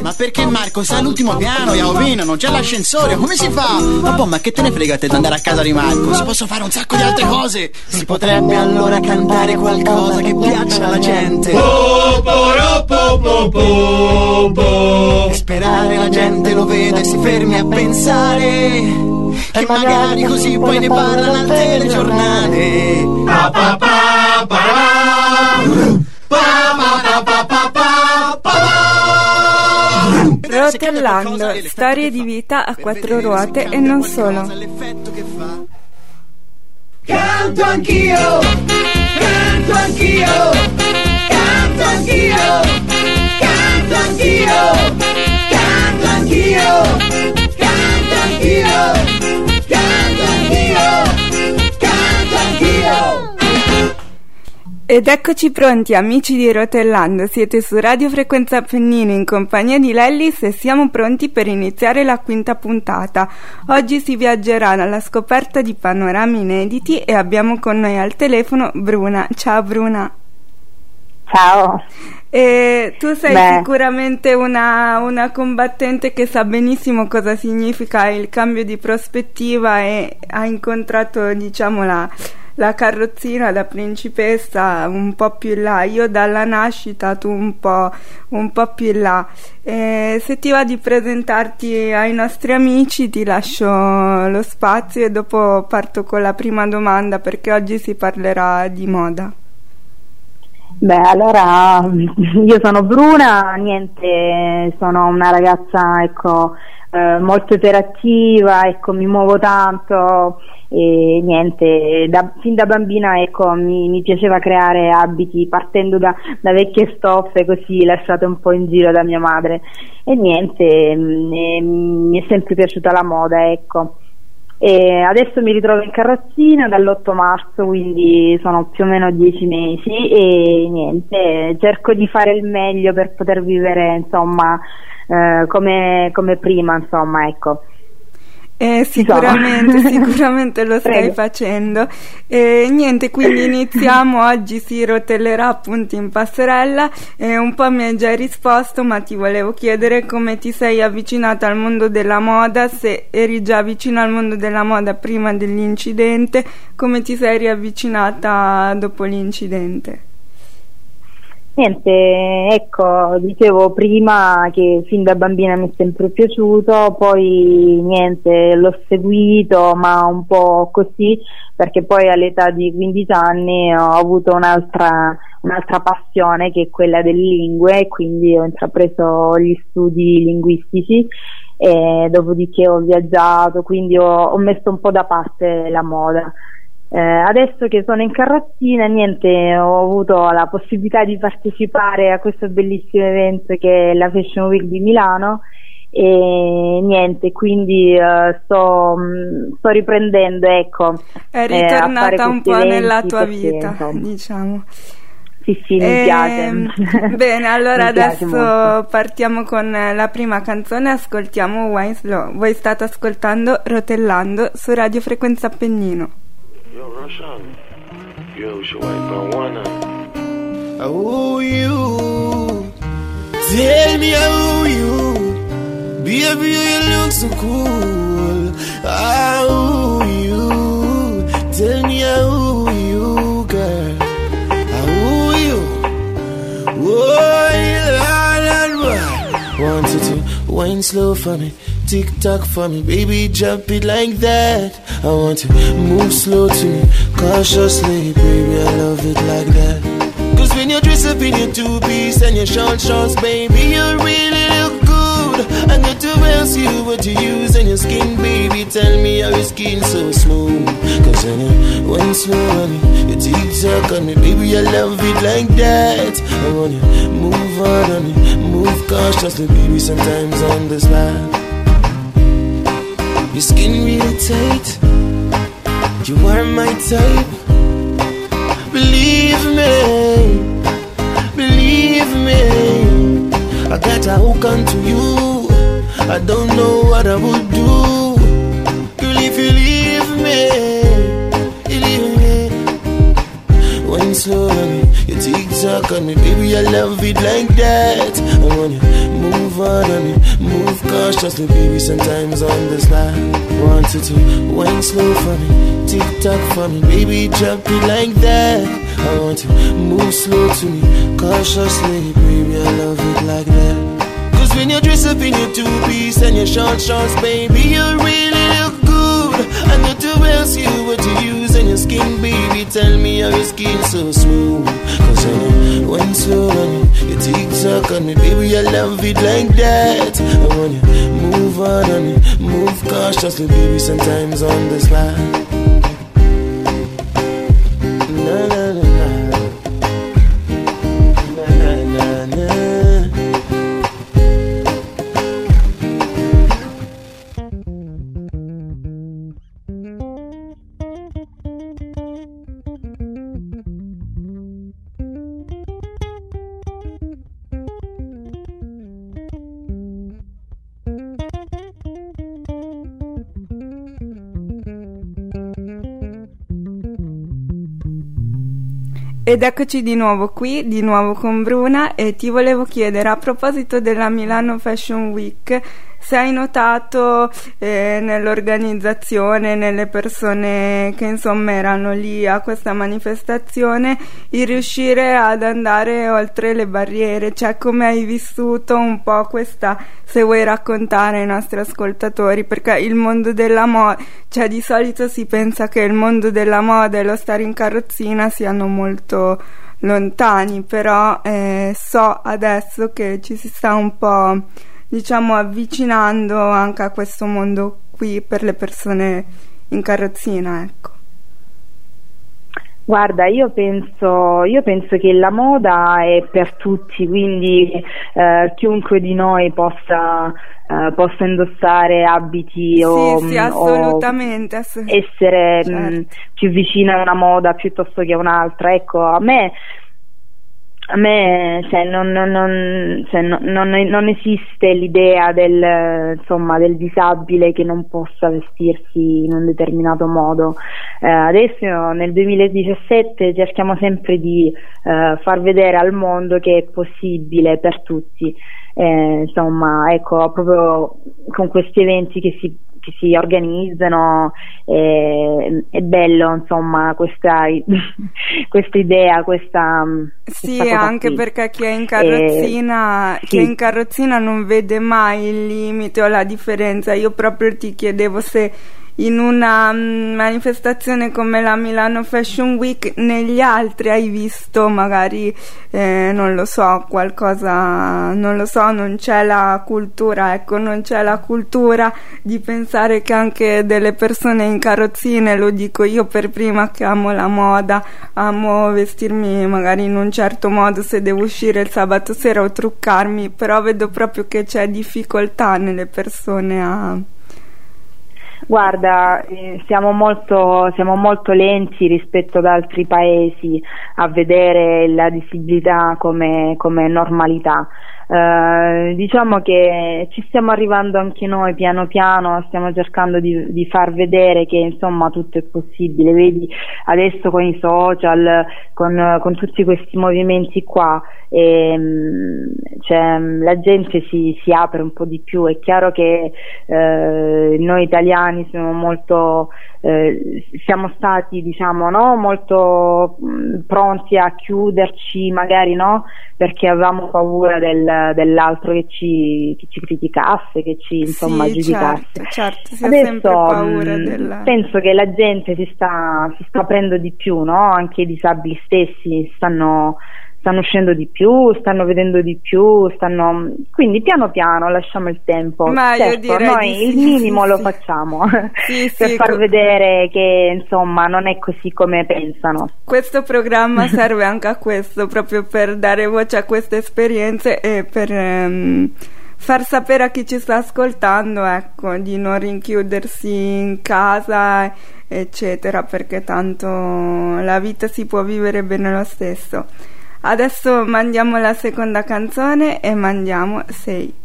Ma perché Marco sei all'ultimo piano, Iaovino, non c'è l'ascensore, come si fa? Ma poi ma che te ne frega te di andare a casa di Marco? Si possono fare un sacco di altre cose. Si potrebbe allora cantare qualcosa che piaccia alla gente. E sperare la gente lo vede e si fermi a pensare. E magari così poi ne parlano al telegiornale. Pa, pa, pa, pa, pa, pa, pa, Rotellando, storie di vita a quattro ruote e non solo. Canto anch'io, canto anch'io, canto anch'io, canto anch'io, canto anch'io, canto anch'io, Ed eccoci pronti amici di Rotellando, siete su Radio Frequenza Appennino in compagnia di Lellis e siamo pronti per iniziare la quinta puntata. Oggi si viaggerà alla scoperta di panorami inediti e abbiamo con noi al telefono Bruna. Ciao Bruna. Ciao. E tu sei Beh. sicuramente una, una combattente che sa benissimo cosa significa il cambio di prospettiva e ha incontrato, diciamo, la, la carrozzina da principessa un po' più in là, io dalla nascita, tu un po', un po' più in là. E se ti va di presentarti ai nostri amici ti lascio lo spazio e dopo parto con la prima domanda perché oggi si parlerà di moda. Beh, allora io sono Bruna, niente, sono una ragazza ecco, eh, molto iperattiva, ecco, mi muovo tanto e niente, da- fin da bambina ecco, mi, mi piaceva creare abiti partendo da, da vecchie stoffe così lasciate un po' in giro da mia madre e niente, mm, e mi è sempre piaciuta la moda, ecco. E adesso mi ritrovo in carrozzina dall'8 marzo, quindi sono più o meno 10 mesi e niente, cerco di fare il meglio per poter vivere insomma eh, come, come prima, insomma, ecco. Eh, sicuramente, sicuramente lo stai Prego. facendo. E niente, quindi iniziamo. Oggi si rotellerà appunto in passerella. E un po' mi hai già risposto, ma ti volevo chiedere come ti sei avvicinata al mondo della moda, se eri già vicino al mondo della moda prima dell'incidente, come ti sei riavvicinata dopo l'incidente. Niente, ecco, dicevo prima che fin da bambina mi è sempre piaciuto, poi niente, l'ho seguito, ma un po' così, perché poi all'età di 15 anni ho avuto un'altra, un'altra passione che è quella delle lingue, quindi ho intrapreso gli studi linguistici e dopodiché ho viaggiato, quindi ho, ho messo un po' da parte la moda. Eh, adesso che sono in carrozzina, niente, ho avuto la possibilità di partecipare a questo bellissimo evento che è la Fashion Week di Milano e niente, quindi eh, sto, mh, sto riprendendo, ecco. È eh, ritornata un questi po' nella tua perché, vita, insomma, diciamo. Sì, sì, mi Ehm, piace. Bene, allora adesso molto. partiamo con eh, la prima canzone, ascoltiamo Wine Slow. Voi state ascoltando Rotellando su Radio Frequenza Appennino. Yo, Roshan. Yo, on one. Oh, you. Tell me how you. Baby, you look so cool. Ah, how you. Tell me how you, girl. Ah, how you. Oh, Lord, Lord. Want you to wine slow for me. Tick tock for me, baby, jump it like that. I want to move slow to me, cautiously, baby, I love it like that. Cause when you dress up in your two piece and your short shorts, baby, you really look good. I got to ask you what you use on your skin, baby. Tell me how your skin so smooth. Cause when you went slow on me, you tick tock on me, baby, I love it like that. I want you move on on me, move cautiously, baby, sometimes on the slide. Your skin really tight. You are my type. Believe me, believe me. I got a hook onto you. I don't know what I would do. Girl, if you leave me, you leave me. Wine slow on me, you tock on me, baby. I love it like that. I wanna move on, honey. Move cautiously, baby. Sometimes on the slide. One to two, wine slow for me. Tick tock for me, baby. Drop it like that. I want to move slow to me, cautiously, baby. I love it like that. Cause when you dress up in your two piece and your short shorts, baby, you really look good. And your two else you skin, baby. Tell me how your skin so smooth. Cause I know when slow on you, you tick tock on me, baby. I love it like that. I want you move on on me, move cautiously, baby. Sometimes on the slide. Ed eccoci di nuovo qui, di nuovo con Bruna e ti volevo chiedere a proposito della Milano Fashion Week se hai notato eh, nell'organizzazione, nelle persone che insomma erano lì a questa manifestazione, il riuscire ad andare oltre le barriere, cioè come hai vissuto un po' questa, se vuoi raccontare ai nostri ascoltatori, perché il mondo della moda, cioè di solito si pensa che il mondo della moda e lo stare in carrozzina siano molto lontani, però eh, so adesso che ci si sta un po' diciamo avvicinando anche a questo mondo qui per le persone in carrozzina, ecco. Guarda, io penso, io penso che la moda è per tutti, quindi eh, chiunque di noi possa, eh, possa indossare abiti o, sì, sì, o assolutamente, ass- essere certo. mh, più vicina a una moda piuttosto che a un'altra. Ecco, a me a me cioè, non, non- non- cioè, non- esiste l'idea del, insomma, del disabile che non possa vestirsi in un determinato modo. Eh, adesso nel 2017 cerchiamo sempre di eh, far vedere al mondo che è possibile per tutti. Eh, insomma, ecco, proprio con questi eventi che si, che si organizzano eh, è bello, insomma, questa, questa idea, questa Sì, questa anche qui. perché chi è in Eh, carrozzina, chi sì. è in carrozzina non vede mai il limite o la differenza. Io proprio ti chiedevo se in una mm, manifestazione come la Milano Fashion Week, negli altri hai visto magari, eh, non lo so, qualcosa, non lo so, non c'è la cultura, ecco, non c'è la cultura di pensare che anche delle persone in carrozzine, lo dico io per prima che amo la moda, amo vestirmi magari in un certo modo se devo uscire il sabato sera o truccarmi, però vedo proprio che c'è difficoltà nelle persone a... Guarda, eh, siamo molto, siamo molto lenti rispetto ad altri paesi a vedere la disabilità come, come normalità. Eh, diciamo che ci stiamo arrivando anche noi piano piano, stiamo cercando di, di far vedere che insomma tutto è possibile. Vedi adesso con i social, con, con tutti questi movimenti qua, ehm, cioè, la gente si, si apre un po' di più. È chiaro che eh, noi italiani siamo molto, eh, siamo stati diciamo no, molto pronti a chiuderci magari no, perché avevamo paura del- dell'altro che ci, che ci criticasse, che ci insomma sì, giudicasse. certo, certo, Adesso mh, della... penso che la gente si sta, si sta aprendo di più, no? anche i disabili stessi stanno, stanno uscendo di più, stanno vedendo di più, stanno... quindi piano piano lasciamo il tempo. Ma io certo, direi noi di il sì, minimo sì, lo sì. facciamo Sì, per sì, far vedere che insomma non è così come pensano. Questo programma serve anche a questo, proprio per dare voce a queste esperienze e per ehm, far sapere a chi ci sta ascoltando, ecco, di non rinchiudersi in casa, eccetera, perché tanto la vita si può vivere bene lo stesso. Adesso mandiamo la seconda canzone e mandiamo Sei.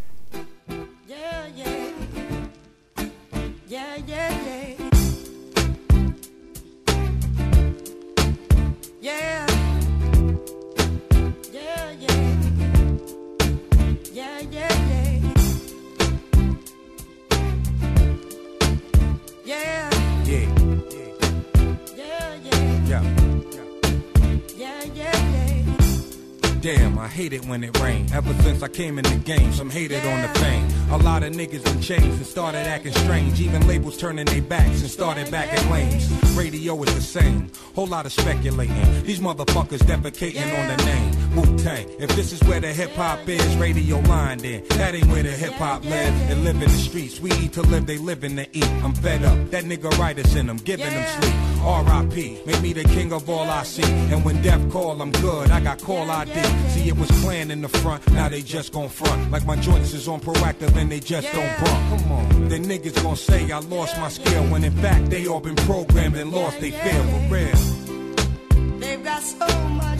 Damn, I hate it when it rain. Ever since I came in the game, some hated on the fame. A lot of niggas been changed and started acting strange. Even labels turning their backs and started back at lanes. Radio is the same. Whole lot of speculating. These motherfuckers defecating on the name. Wu Tang. If this is where the hip hop is, radio line then. That ain't where the hip hop live. They live in the streets. We eat to live, they live in to eat. I'm fed up. That nigga writers in them, giving them sleep. R.I.P. Make me the king of all I see. And when death call, I'm good. I got call ID. See, it was planned in the front. Now they just gon' front. Like my joints is on proactive and they just don't bump. Come on. The niggas gon' say I lost my skill. When in fact they all been programmed and lost they feel for real. They've got so much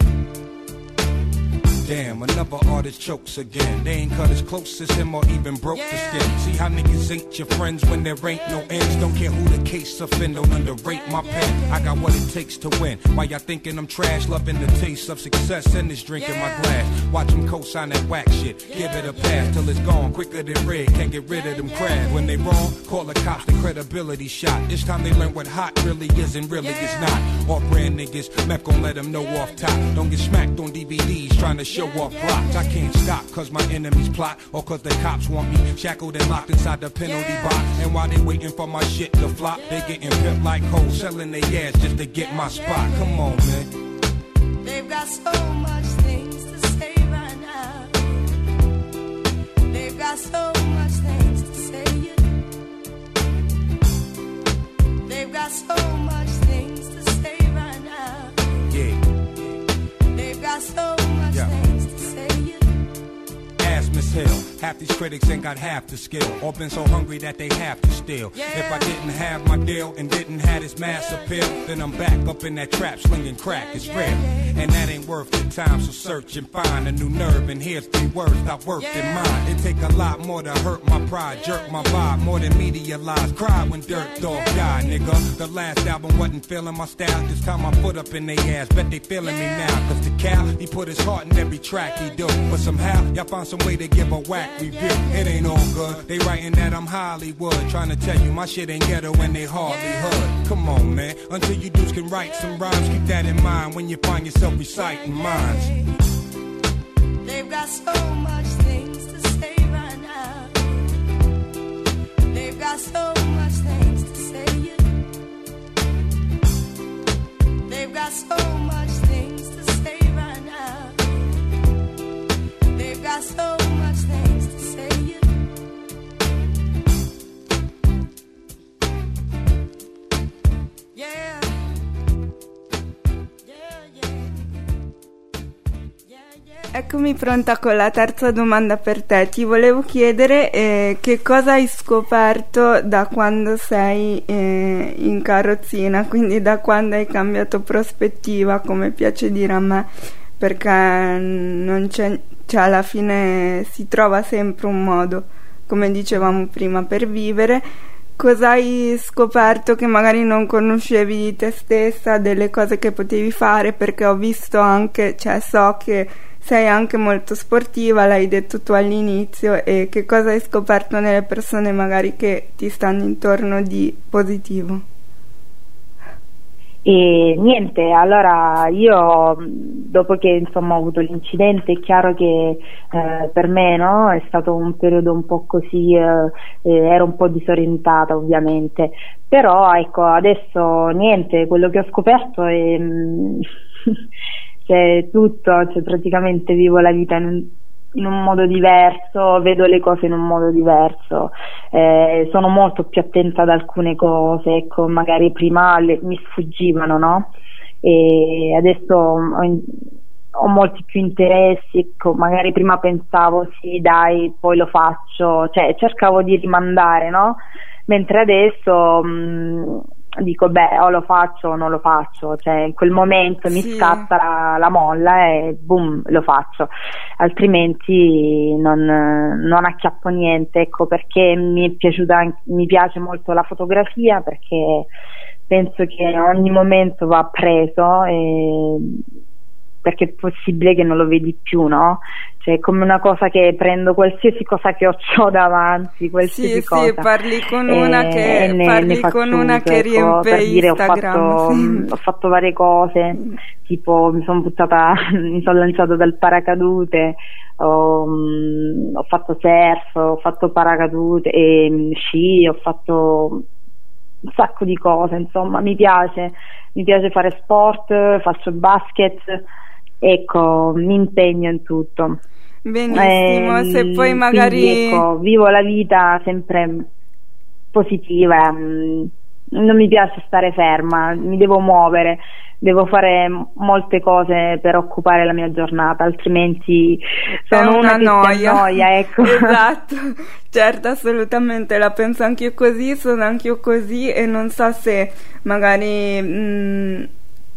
Damn, another artist chokes again. They ain't cut as close as him or even broke the skin. See how niggas ain't your friends when there ain't no ends. Don't care who the case offend, don't underrate my pen. I got what it takes to win. Why y'all thinking I'm trash? Loving the taste of success and this drink in my glass. Watch them co-sign that whack shit. Give it a pass till it's gone. Quicker than red. Can't get rid of them crabs. When they wrong, call the cops. The credibility shot. This time they learn what hot really is and really is not. Off brand niggas, meth gon' let them know off top. Don't get smacked on DVDs trying to show off blocks. I can't stop cause my enemies plot or cause the cops want me shackled and locked inside the penalty box. And while they waiting for my shit to flop, they getting pimped like hoes, selling their ass just to get my spot. Come on, man. They've got so much things to say right now. They've got so much things to say. They've got so exhale Half these critics ain't got half the skill, or been so hungry that they have to steal. If I didn't have my deal and didn't have this mass appeal, then I'm back up in that trap slinging crack. It's real, and that ain't worth the time. So search and find a new nerve, and here's three words I worked in mine. It take a lot more to hurt my pride, jerk my vibe, more than media lies. Cry when Dirt Dog died, nigga. The last album wasn't feeling my style. This time I put up in they ass, bet they feeling me now. Cause the cow, he put his heart in every track he do. But somehow, y'all find some way to give a whack review. It ain't all good. They writing that I'm Hollywood. Trying to tell you my shit ain't ghetto when they hardly hood. Come on, man. Until you dudes can write some rhymes, keep that in mind when you find yourself reciting minds. They've got so much things to say right now. They've got so much things to say. They've got so much Eccomi pronta con la terza domanda per te. Ti volevo chiedere eh, che cosa hai scoperto da quando sei eh, in carrozzina, quindi da quando hai cambiato prospettiva, come piace dire a me, perché non c'è, cioè alla fine si trova sempre un modo, come dicevamo prima, per vivere. Cosa hai scoperto che magari non conoscevi di te stessa, delle cose che potevi fare? Perché ho visto anche, cioè so che sei anche molto sportiva, l'hai detto tu all'inizio, e che cosa hai scoperto nelle persone magari che ti stanno intorno di positivo? E niente, allora io dopo che insomma ho avuto l'incidente è chiaro che eh, per me no, è stato un periodo un po' così, eh, eh, ero un po' disorientata ovviamente, però ecco adesso niente, quello che ho scoperto è mh, c'è tutto, cioè praticamente vivo la vita in un, in un modo diverso, vedo le cose in un modo diverso, eh, sono molto più attenta ad alcune cose, ecco, magari prima le- mi sfuggivano, no? E adesso ho, ho molti più interessi, ecco, magari prima pensavo sì, dai, poi lo faccio, cioè cercavo di rimandare, no? Mentre adesso mh, dico beh o lo faccio o non lo faccio, cioè in quel momento mi Sì. scatta la, la molla e boom lo faccio, altrimenti non, non acchiappo niente, ecco perché mi è piaciuta, mi piace molto la fotografia perché penso che ogni momento va preso e perché è possibile che non lo vedi più, no? Cioè è come una cosa che prendo qualsiasi cosa che ho davanti, qualsiasi Sì, cosa. sì, parli con e- una che, e ne- parli ne con una che ecco, riempie per dire, Instagram. Ho fatto, sì. ho fatto varie cose, tipo mi sono buttata, mi sono lanciata dal paracadute, ho, mm, ho fatto surf, ho fatto paracadute e mm, sci, ho fatto un sacco di cose, insomma, mi piace, mi piace fare sport, faccio basket, ecco, mi impegno in tutto. Benissimo, Ehm, se poi quindi, magari... ecco, vivo la vita sempre positiva, mm, non mi piace stare ferma, mi devo muovere, devo fare molte cose per occupare la mia giornata, altrimenti È sono una una, noia. si annoia, ecco. esatto, certo, assolutamente, la penso anch'io così, sono anch'io così e non so se magari mh,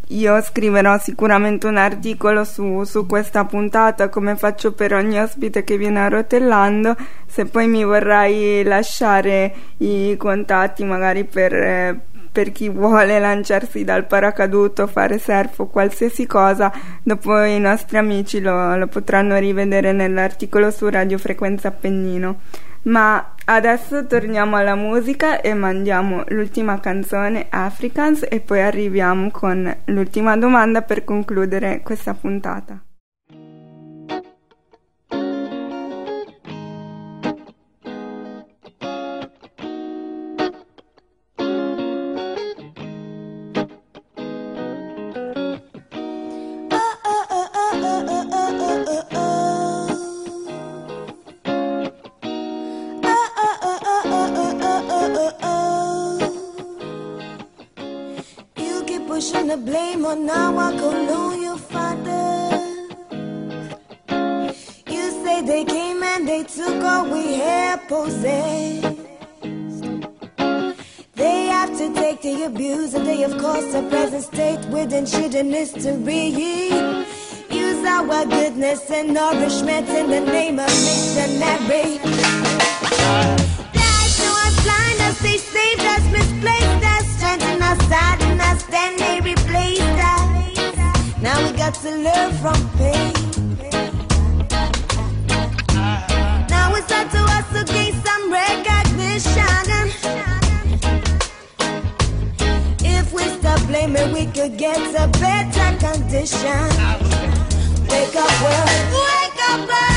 io scriverò sicuramente un articolo su, su questa puntata come faccio per ogni ospite che viene a rotellando, se poi mi vorrai lasciare i contatti magari per... per chi vuole lanciarsi dal paracaduto, fare surf o qualsiasi cosa, dopo i nostri amici lo, lo potranno rivedere nell'articolo su Radio Frequenza Appennino. Ma adesso torniamo alla musica e mandiamo l'ultima canzone Africans e poi arriviamo con l'ultima domanda per concludere questa puntata. Took all we had possessed. They have to take the abuse and they of course the present state with ancient history. Use our goodness and nourishment in the name of missionary. Lies to us, blind they saved us, misplaced us, strengthened us, saddened us, then they replaced us. Now we got to learn from pain. Stop we could get a better condition. Wake up, world. Wake up, world.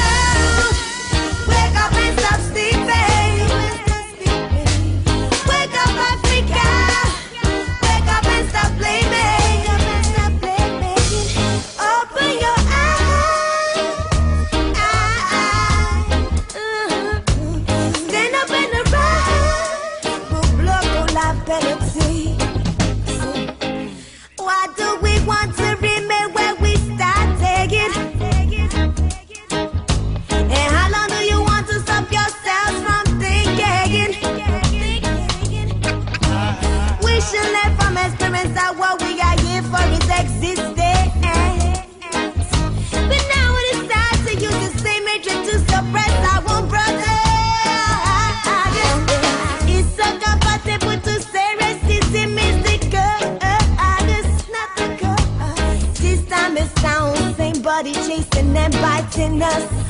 chasing and biting us.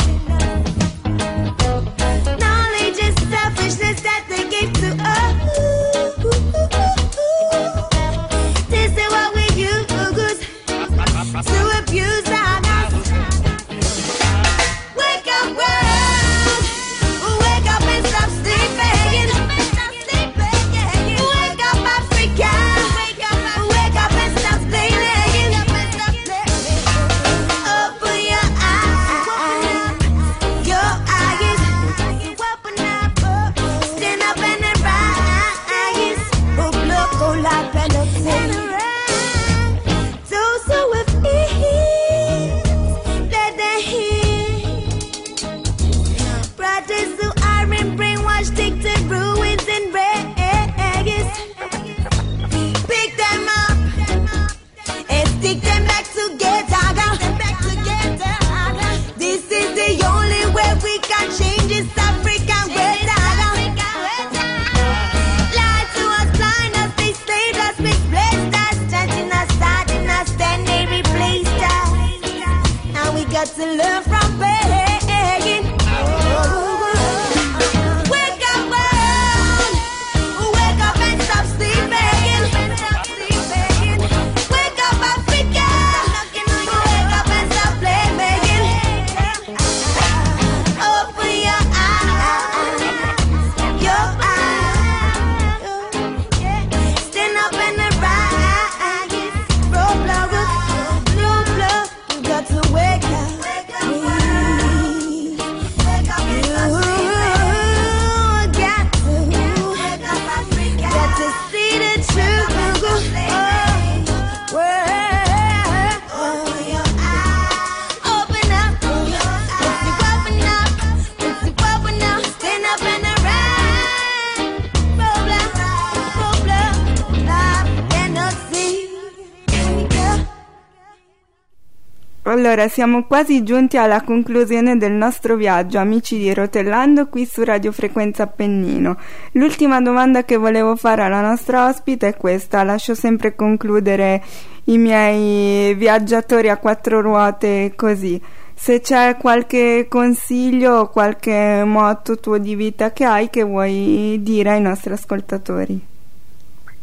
Allora, siamo quasi giunti alla conclusione del nostro viaggio, amici di Rotellando, qui su Radio Frequenza Appennino. L'ultima domanda che volevo fare alla nostra ospite è questa, lascio sempre concludere i miei viaggiatori a quattro ruote così. Se c'è qualche consiglio o qualche motto tuo di vita che hai che vuoi dire ai nostri ascoltatori.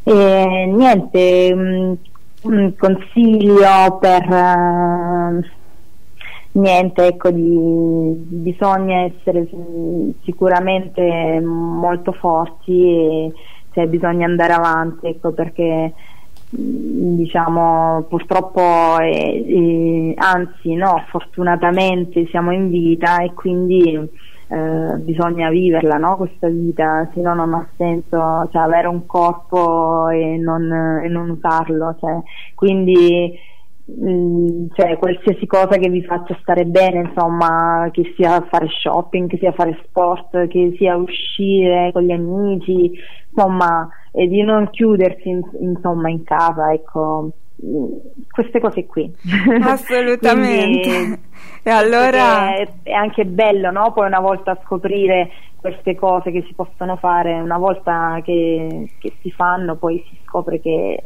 E niente, un, un consiglio per eh, niente, ecco, di, bisogna essere sicuramente molto forti e cioè, bisogna andare avanti, ecco, perché diciamo purtroppo eh, eh, anzi no fortunatamente siamo in vita e quindi eh, bisogna viverla no? questa vita se no non ha senso cioè, avere un corpo e non, e non usarlo cioè, quindi mh, mm, cioè, qualsiasi cosa che vi faccia stare bene insomma che sia fare shopping che sia fare sport che sia uscire con gli amici insomma e di non chiudersi in, insomma in casa, ecco, queste cose qui. Assolutamente. Quindi, e allora è, è, anche bello, no? Poi una volta scoprire queste cose che si possono fare, una volta che, che si fanno, poi si scopre che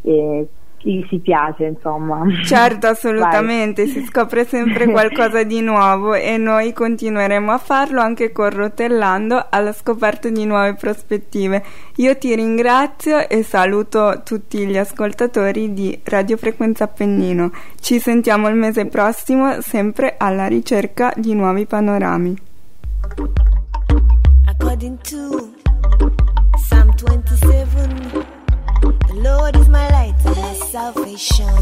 eh, chi si piace, insomma. Certo, assolutamente, Vai. si scopre sempre qualcosa di nuovo e noi continueremo a farlo anche con Rotellando alla scoperta di nuove prospettive. Io ti ringrazio e saluto tutti gli ascoltatori di Radio Frequenza Appennino. Ci sentiamo il mese prossimo sempre alla ricerca di nuovi panorami. Salvation.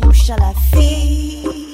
Who shall I fear?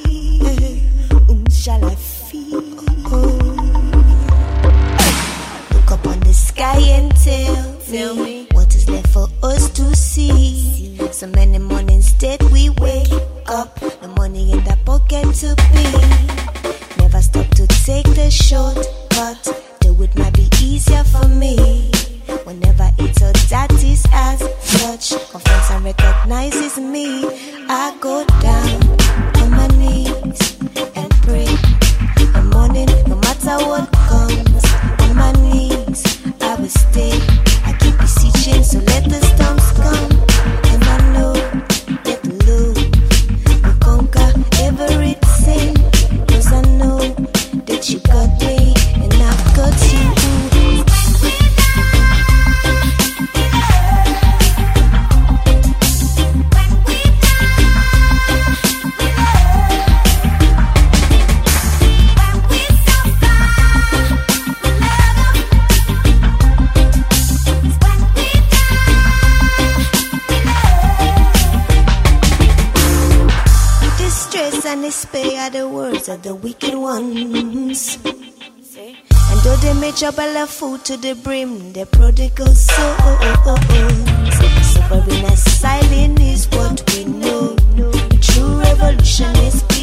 Trouble a food to the brim, the prodigal souls. Suffering as silent is what we know. True revolution is.